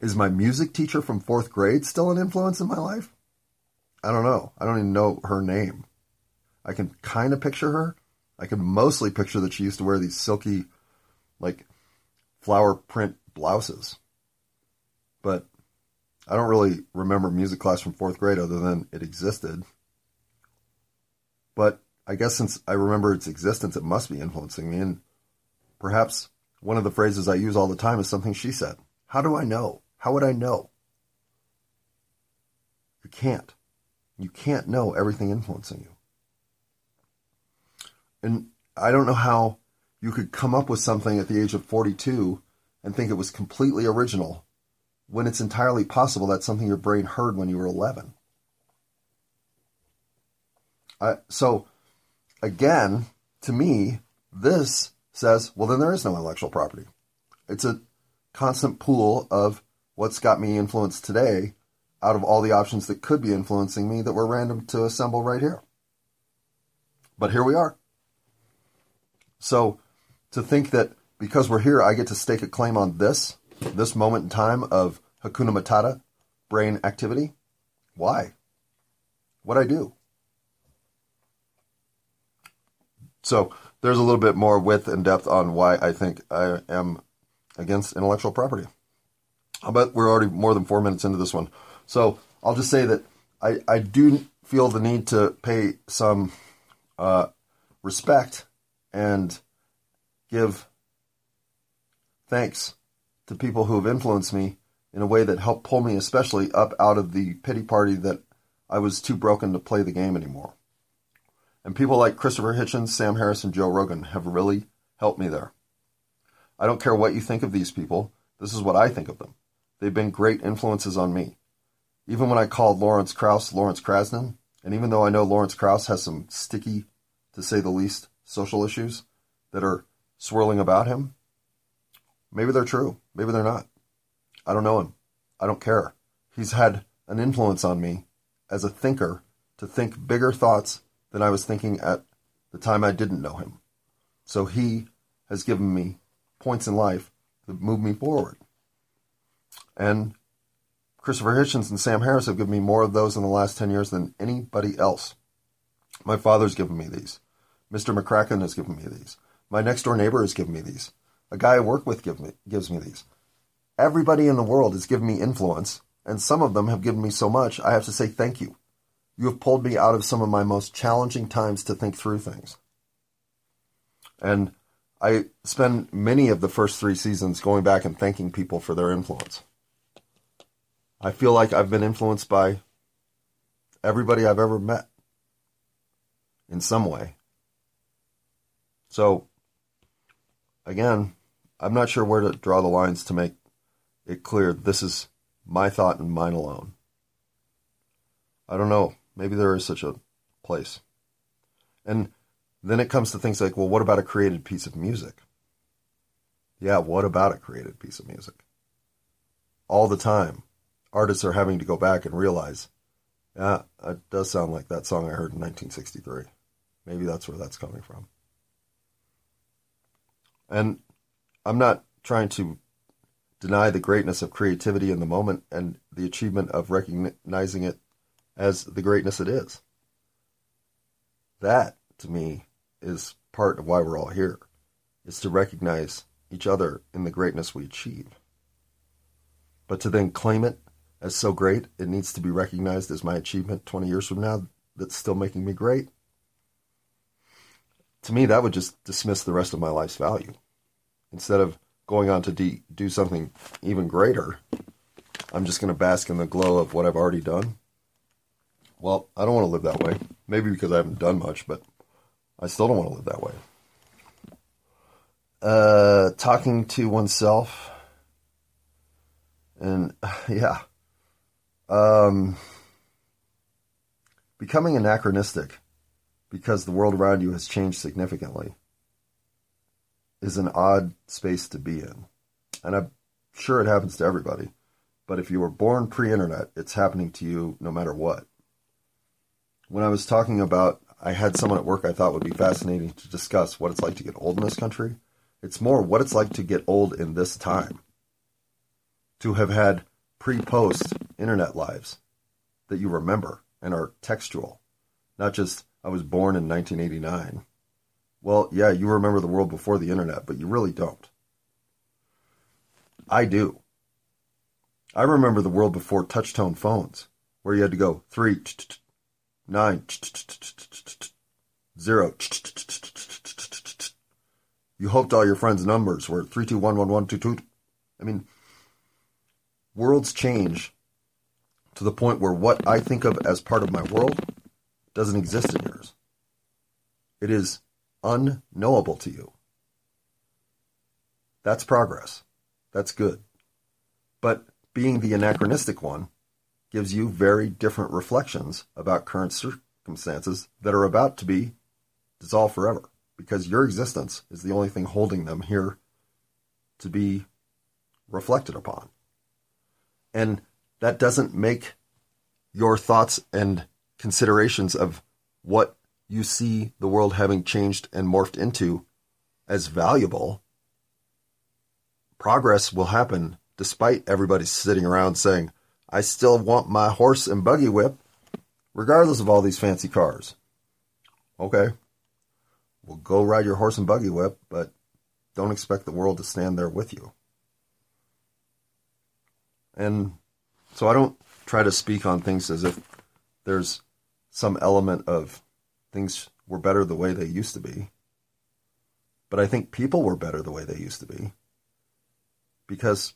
Is my music teacher from fourth grade still an influence in my life? I don't know. I don't even know her name. I can kind of picture her. I can mostly picture that she used to wear these silky, like, flower print blouses. But I don't really remember music class from fourth grade other than it existed. But I guess since I remember its existence, it must be influencing me. And perhaps one of the phrases I use all the time is something she said. How do I know? How would I know? You can't. You can't know everything influencing you. And I don't know how you could come up with something at the age of 42 and think it was completely original when it's entirely possible that's something your brain heard when you were 11. I, so, again, to me, this says, well, then there is no intellectual property. It's a constant pool of what's got me influenced today out of all the options that could be influencing me that were random to assemble right here. But here we are. So to think that because we're here, I get to stake a claim on this, this moment in time of Hakuna Matata, brain activity, why? What I do? So there's a little bit more width and depth on why I think I am against intellectual property. I bet we're already more than four minutes into this one. So I'll just say that I, I do feel the need to pay some uh, respect and give thanks to people who have influenced me in a way that helped pull me, especially up out of the pity party that I was too broken to play the game anymore. And people like Christopher Hitchens, Sam Harris, and Joe Rogan have really helped me there. I don't care what you think of these people. This is what I think of them. They've been great influences on me. Even when I called Lawrence Krauss Lawrence Krasner, and even though I know Lawrence Krauss has some sticky, to say the least, social issues that are swirling about him, maybe they're true. Maybe they're not. I don't know him. I don't care. He's had an influence on me as a thinker to think bigger thoughts than I was thinking at the time I didn't know him. So he has given me points in life that move me forward. And Christopher Hitchens and Sam Harris have given me more of those in the last 10 years than anybody else. My father's given me these. Mr. McCracken has given me these. My next door neighbor has given me these. A guy I work with give me, gives me these. Everybody in the world has given me influence, and some of them have given me so much, I have to say thank you. You have pulled me out of some of my most challenging times to think through things. And I spend many of the first three seasons going back and thanking people for their influence. I feel like I've been influenced by everybody I've ever met in some way. So, again, I'm not sure where to draw the lines to make it clear this is my thought and mine alone. I don't know. Maybe there is such a place. And then it comes to things like, well, what about a created piece of music? Yeah, what about a created piece of music? All the time, artists are having to go back and realize, yeah, it does sound like that song I heard in 1963. Maybe that's where that's coming from. And I'm not trying to deny the greatness of creativity in the moment and the achievement of recognizing it as the greatness it is. That, to me, is part of why we're all here, is to recognize each other in the greatness we achieve. But to then claim it as so great, it needs to be recognized as my achievement 20 years from now that's still making me great. To me, that would just dismiss the rest of my life's value. Instead of going on to de- do something even greater, I'm just going to bask in the glow of what I've already done. Well, I don't want to live that way. Maybe because I haven't done much, but I still don't want to live that way. Uh, talking to oneself, and yeah, um, becoming anachronistic because the world around you has changed significantly is an odd space to be in. And I'm sure it happens to everybody. But if you were born pre internet, it's happening to you no matter what. When I was talking about, I had someone at work I thought would be fascinating to discuss what it's like to get old in this country. It's more what it's like to get old in this time. To have had pre post internet lives that you remember and are textual, not just I was born in 1989 well, yeah, you remember the world before the internet, but you really don't. I do. I remember the world before touchtone phones, where you had to go three, nine, zero. You hoped all your friends' numbers were three two one one one two two. I mean, worlds change to the point where what I think of as part of my world doesn't exist in yours. It is unknowable to you. That's progress. That's good. But being the anachronistic one gives you very different reflections about current circumstances that are about to be dissolved forever because your existence is the only thing holding them here to be reflected upon. And that doesn't make your thoughts and considerations of what you see the world having changed and morphed into as valuable, progress will happen despite everybody sitting around saying, I still want my horse and buggy whip, regardless of all these fancy cars. Okay, well, go ride your horse and buggy whip, but don't expect the world to stand there with you. And so I don't try to speak on things as if there's some element of things were better the way they used to be. But I think people were better the way they used to be because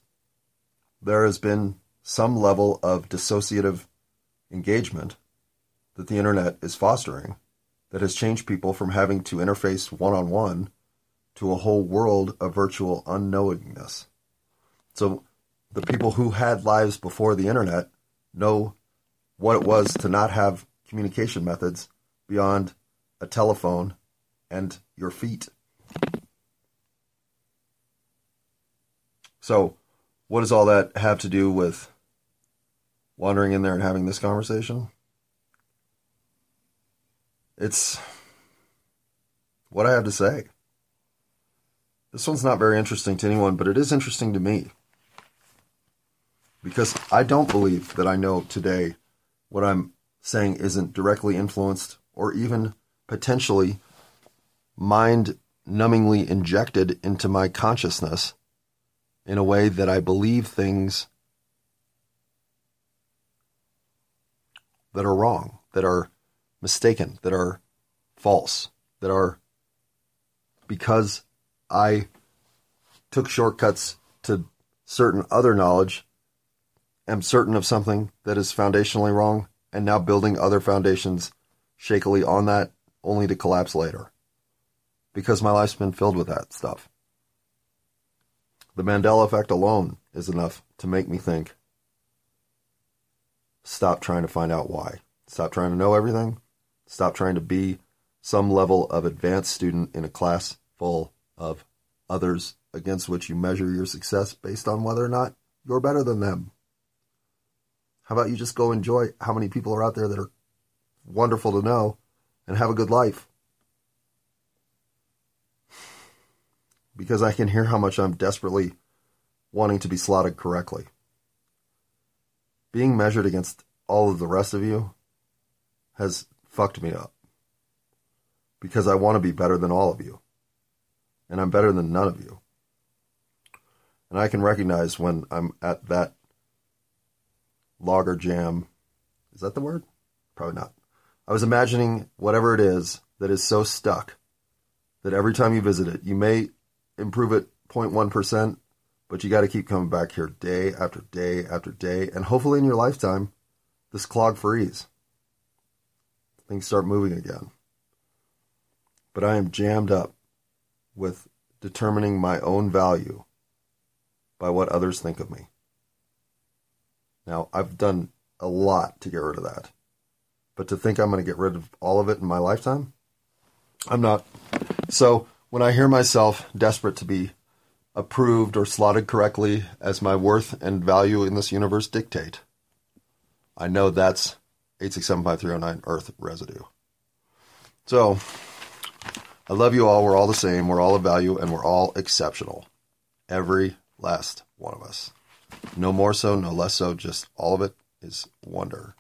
there has been some level of dissociative engagement that the internet is fostering that has changed people from having to interface one on one to a whole world of virtual unknowingness. So the people who had lives before the internet know what it was to not have communication methods beyond a telephone and your feet. So, what does all that have to do with wandering in there and having this conversation? It's what I have to say. This one's not very interesting to anyone, but it is interesting to me. Because I don't believe that I know today what I'm saying isn't directly influenced or even potentially mind numbingly injected into my consciousness in a way that I believe things that are wrong, that are mistaken, that are false, that are because I took shortcuts to certain other knowledge, am certain of something that is foundationally wrong, and now building other foundations shakily on that only to collapse later. Because my life's been filled with that stuff. The Mandela effect alone is enough to make me think stop trying to find out why. Stop trying to know everything. Stop trying to be some level of advanced student in a class full of others against which you measure your success based on whether or not you're better than them. How about you just go enjoy how many people are out there that are wonderful to know and have a good life? Because I can hear how much I'm desperately wanting to be slotted correctly. Being measured against all of the rest of you has fucked me up. Because I want to be better than all of you. And I'm better than none of you. And I can recognize when I'm at that logger jam. Is that the word? Probably not. I was imagining whatever it is that is so stuck that every time you visit it, you may improve it 0.1%, but you got to keep coming back here day after day after day. And hopefully in your lifetime, this clog frees. Things start moving again. But I am jammed up with determining my own value by what others think of me. Now, I've done a lot to get rid of that. But to think I'm going to get rid of all of it in my lifetime, I'm not. So when I hear myself desperate to be approved or slotted correctly as my worth and value in this universe dictate, I know that's 8675309 Earth residue. So I love you all. We're all the same. We're all of value and we're all exceptional. Every last one of us. No more so, no less so, just all of it is wonder.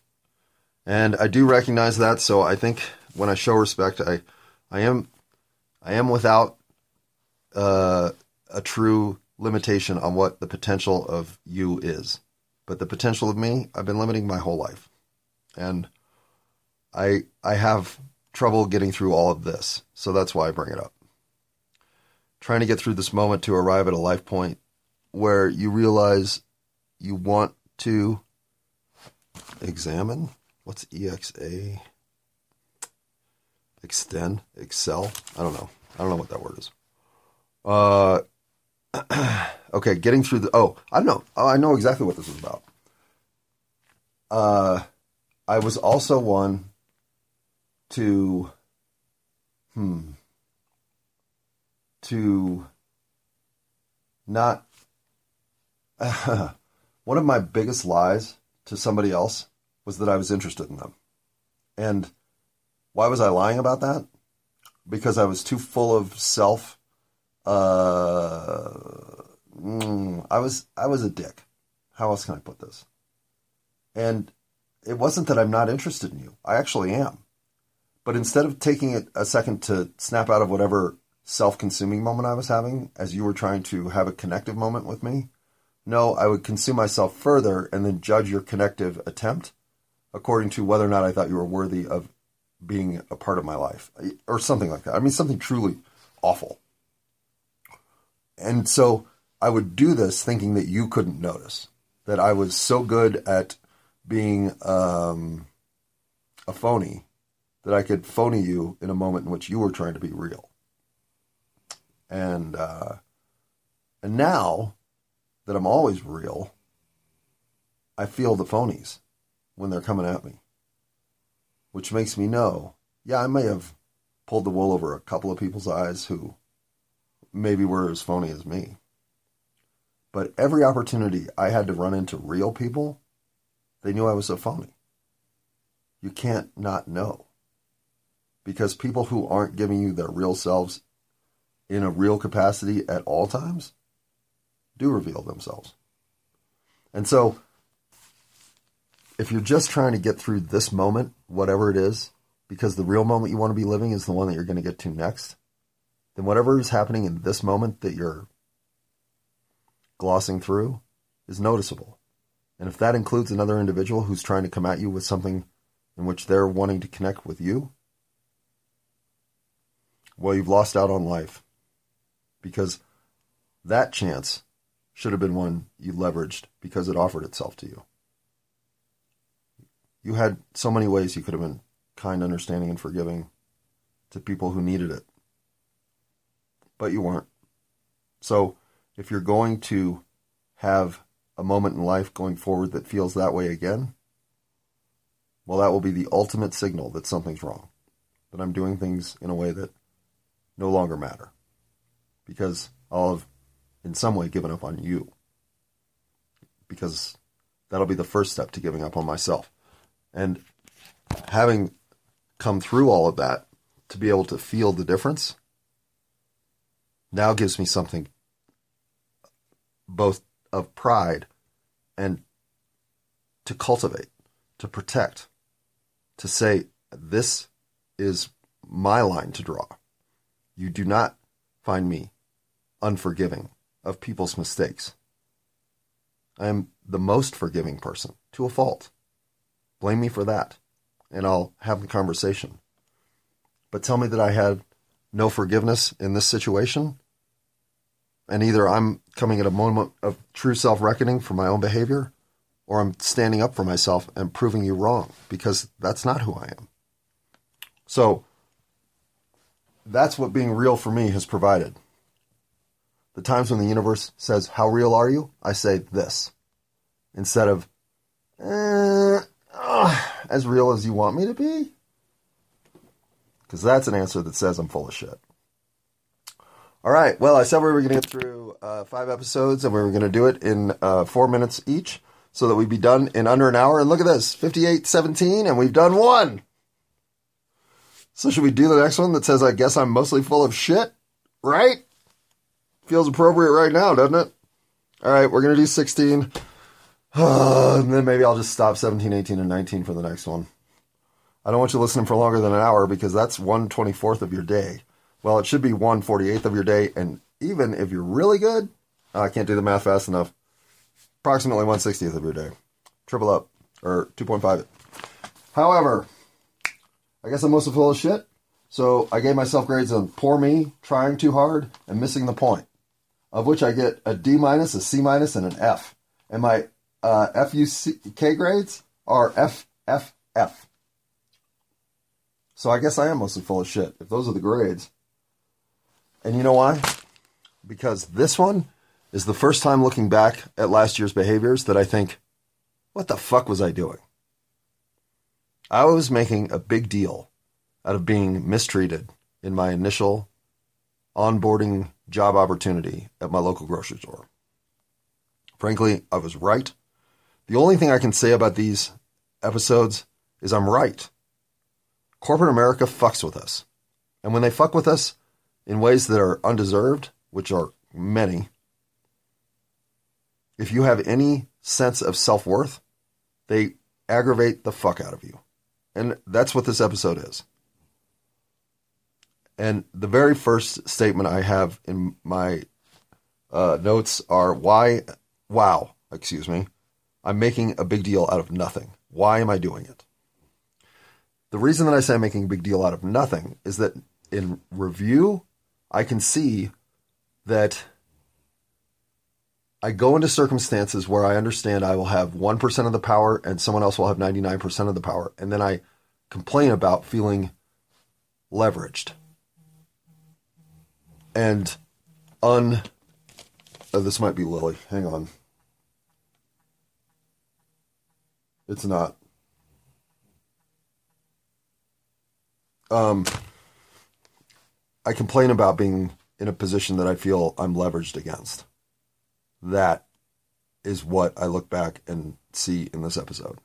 And I do recognize that, so I think when I show respect, I I am I am without uh, a true limitation on what the potential of you is. But the potential of me, I've been limiting my whole life. And I I have trouble getting through all of this. So that's why I bring it up. Trying to get through this moment to arrive at a life point where you realize you want to examine what's EXA extend excel I don't know. I don't know what that word is. Uh okay getting through the oh I know. Oh, I know exactly what this is about. Uh I was also one to hmm to not one of my biggest lies to somebody else was that I was interested in them. And why was I lying about that? Because I was too full of self. Uh, mm, I was I was a dick. How else can I put this? And it wasn't that I'm not interested in you. I actually am. But instead of taking it a second to snap out of whatever self-consuming moment I was having, as you were trying to have a connective moment with me, No, I would consume myself further and then judge your connective attempt according to whether or not I thought you were worthy of being a part of my life or something like that. I mean, something truly awful. And so I would do this thinking that you couldn't notice that I was so good at being um, a phony that I could phony you in a moment in which you were trying to be real. And uh, and now that I'm always real, I feel the phonies when they're coming at me, which makes me know, yeah, I may have pulled the wool over a couple of people's eyes who maybe were as phony as me. But every opportunity I had to run into real people, they knew I was a phony. You can't not know. Because people who aren't giving you their real selves in a real capacity at all times do reveal themselves. And so, if you're just trying to get through this moment, whatever it is, because the real moment you want to be living is the one that you're going to get to next, then whatever is happening in this moment that you're glossing through is noticeable. And if that includes another individual who's trying to come at you with something in which they're wanting to connect with you, well, you've lost out on life. Because that chance should have been one you leveraged because it offered itself to you. You had so many ways you could have been kind, understanding, and forgiving to people who needed it. But you weren't. So, if you're going to have a moment in life going forward that feels that way again, well, that will be the ultimate signal that something's wrong, that I'm doing things in a way that no longer matter, because I'll have in some way given up on you, because that'll be the first step to giving up on myself. And having come through all of that to be able to feel the difference now gives me something both of pride and to cultivate, to protect, to say, this is my line to draw. You do not find me unforgiving of people's mistakes. I am the most forgiving person to a fault. Blame me for that, and I'll have the conversation. But tell me that I had no forgiveness in this situation, and either I'm coming at a moment of true self reckoning for my own behavior, or I'm standing up for myself and proving you wrong because that's not who I am. So that's what being real for me has provided. The times when the universe says, How real are you? I say this instead of, eh, As real as you want me to be? Because that's an answer that says I'm full of shit. All right. Well, I said we were going to get through uh, five episodes and we were going to do it in uh, four minutes each so that we'd be done in under an hour. And look at this 58 17, and we've done one. So, should we do the next one that says, I guess I'm mostly full of shit? Right? Feels appropriate right now, doesn't it? All right, we're going to do 16. and then maybe I'll just stop 17, 18, and 19 for the next one. I don't want you listening for longer than an hour because that's 1 24th of your day. Well, it should be 1 48th of your day. And even if you're really good, oh, I can't do the math fast enough. Approximately 1 60th of your day. Triple up, or 2.5 However, I guess I'm mostly full of shit. So I gave myself grades on poor me, trying too hard, and missing the point, of which I get a D minus, a C minus, and an F. And my uh, FUK grades are F, F, F. So I guess I am mostly full of shit, if those are the grades. And you know why? Because this one is the first time looking back at last year's behaviors that I think, what the fuck was I doing? I was making a big deal out of being mistreated in my initial onboarding job opportunity at my local grocery store. Frankly, I was right. The only thing I can say about these episodes is I'm right. Corporate America fucks with us. And when they fuck with us in ways that are undeserved, which are many, if you have any sense of self worth, they aggravate the fuck out of you. And that's what this episode is. And the very first statement I have in my uh, notes are why wow, excuse me, I'm making a big deal out of nothing. Why am I doing it? The reason that I say I'm making a big deal out of nothing is that in review, I can see that I go into circumstances where I understand I will have 1% of the power and someone else will have 99% of the power. And then I complain about feeling leveraged and un. Oh, this might be Lily. Hang on. It's not. Um, I complain about being in a position that I feel I'm leveraged against. That is what I look back and see in this episode.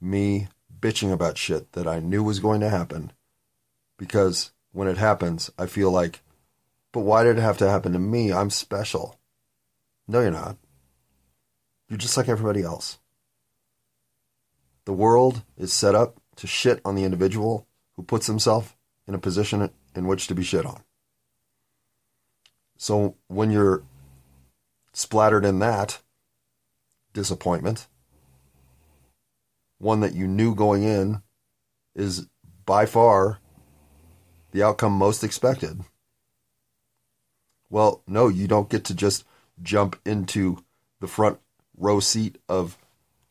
Me bitching about shit that I knew was going to happen because when it happens, I feel like, but why did it have to happen to me? I'm special. No, you're not. You're just like everybody else. The world is set up to shit on the individual who puts himself in a position in which to be shit on. So when you're splattered in that disappointment, one that you knew going in is by far the outcome most expected. Well, no, you don't get to just jump into the front row seat of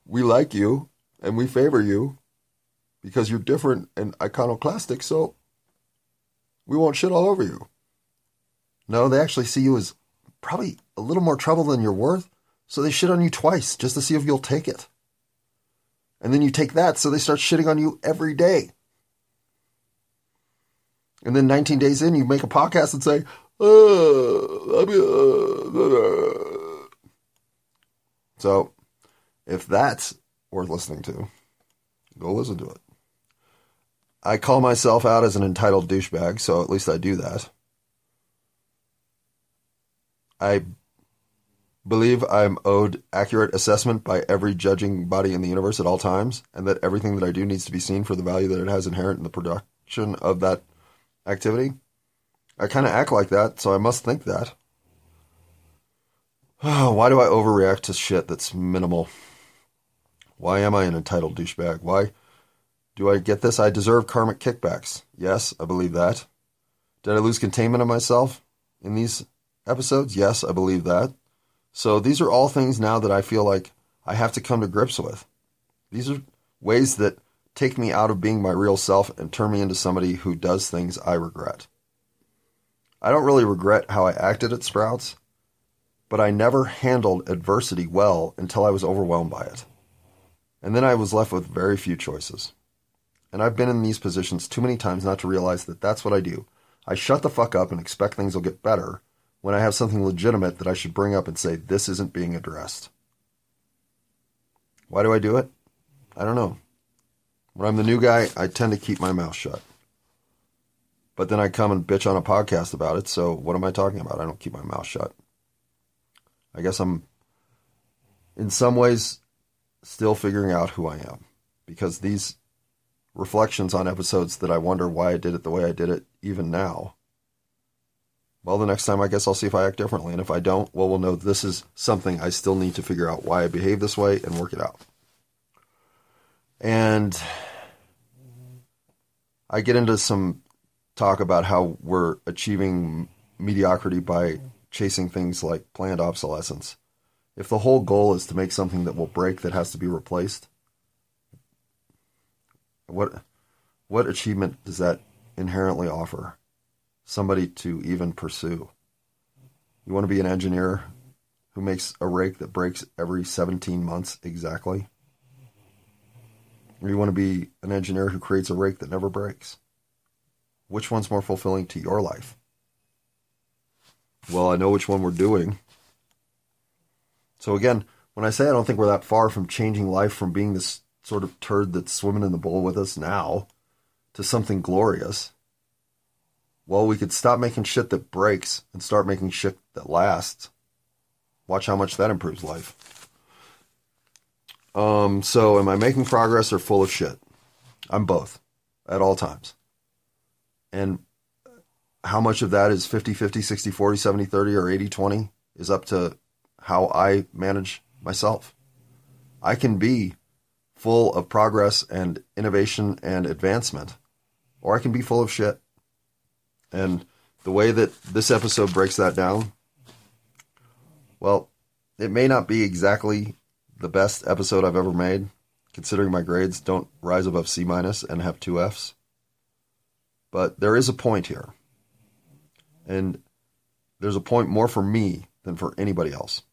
we like you and we favor you because you're different and iconoclastic, so we won't shit all over you. No, they actually see you as probably a little more trouble than you're worth, so they shit on you twice just to see if you'll take it. And then you take that, so they start shitting on you every day. And then 19 days in, you make a podcast and say, Uh, uh, uh. so if that's worth listening to, go listen to it. I call myself out as an entitled douchebag, so at least I do that. I believe I'm owed accurate assessment by every judging body in the universe at all times, and that everything that I do needs to be seen for the value that it has inherent in the production of that activity. I kind of act like that, so I must think that. Why do I overreact to shit that's minimal? Why am I an entitled douchebag? Why do I get this? I deserve karmic kickbacks. Yes, I believe that. Did I lose containment of myself in these episodes? Yes, I believe that. So these are all things now that I feel like I have to come to grips with. These are ways that take me out of being my real self and turn me into somebody who does things I regret. I don't really regret how I acted at Sprouts, but I never handled adversity well until I was overwhelmed by it. And then I was left with very few choices. And I've been in these positions too many times not to realize that that's what I do. I shut the fuck up and expect things will get better when I have something legitimate that I should bring up and say, this isn't being addressed. Why do I do it? I don't know. When I'm the new guy, I tend to keep my mouth shut. But then I come and bitch on a podcast about it, so what am I talking about? I don't keep my mouth shut. I guess I'm, in some ways, still figuring out who I am. Because these reflections on episodes that I wonder why I did it the way I did it, even now. Well, the next time I guess I'll see if I act differently. And if I don't, well, we'll know this is something I still need to figure out why I behave this way and work it out. And I get into some talk about how we're achieving mediocrity by chasing things like planned obsolescence. If the whole goal is to make something that will break that has to be replaced, what what achievement does that inherently offer somebody to even pursue? You want to be an engineer who makes a rake that breaks every 17 months exactly? Or you want to be an engineer who creates a rake that never breaks? Which one's more fulfilling to your life? Well, I know which one we're doing. So again, when I say I don't think we're that far from changing life from being this sort of turd that's swimming in the bowl with us now to something glorious. Well, we could stop making shit that breaks and start making shit that lasts. Watch how much that improves life. Um, so am I making progress or full of shit? I'm both at all times. And how much of that is 50 50, 60 40, 70 30, or 80 20 is up to how I manage myself. I can be full of progress and innovation and advancement, or I can be full of shit. And the way that this episode breaks that down, well, it may not be exactly the best episode I've ever made, considering my grades don't rise above C minus and have two Fs. But there is a point here. And there's a point more for me than for anybody else.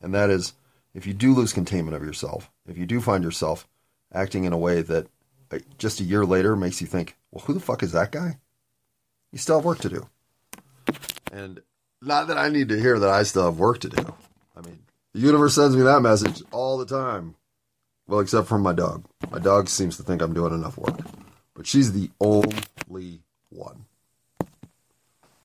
And that is if you do lose containment of yourself, if you do find yourself acting in a way that uh, just a year later makes you think, well, who the fuck is that guy? You still have work to do. And not that I need to hear that I still have work to do. I mean, the universe sends me that message all the time. Well, except from my dog. My dog seems to think I'm doing enough work. But she's the only one.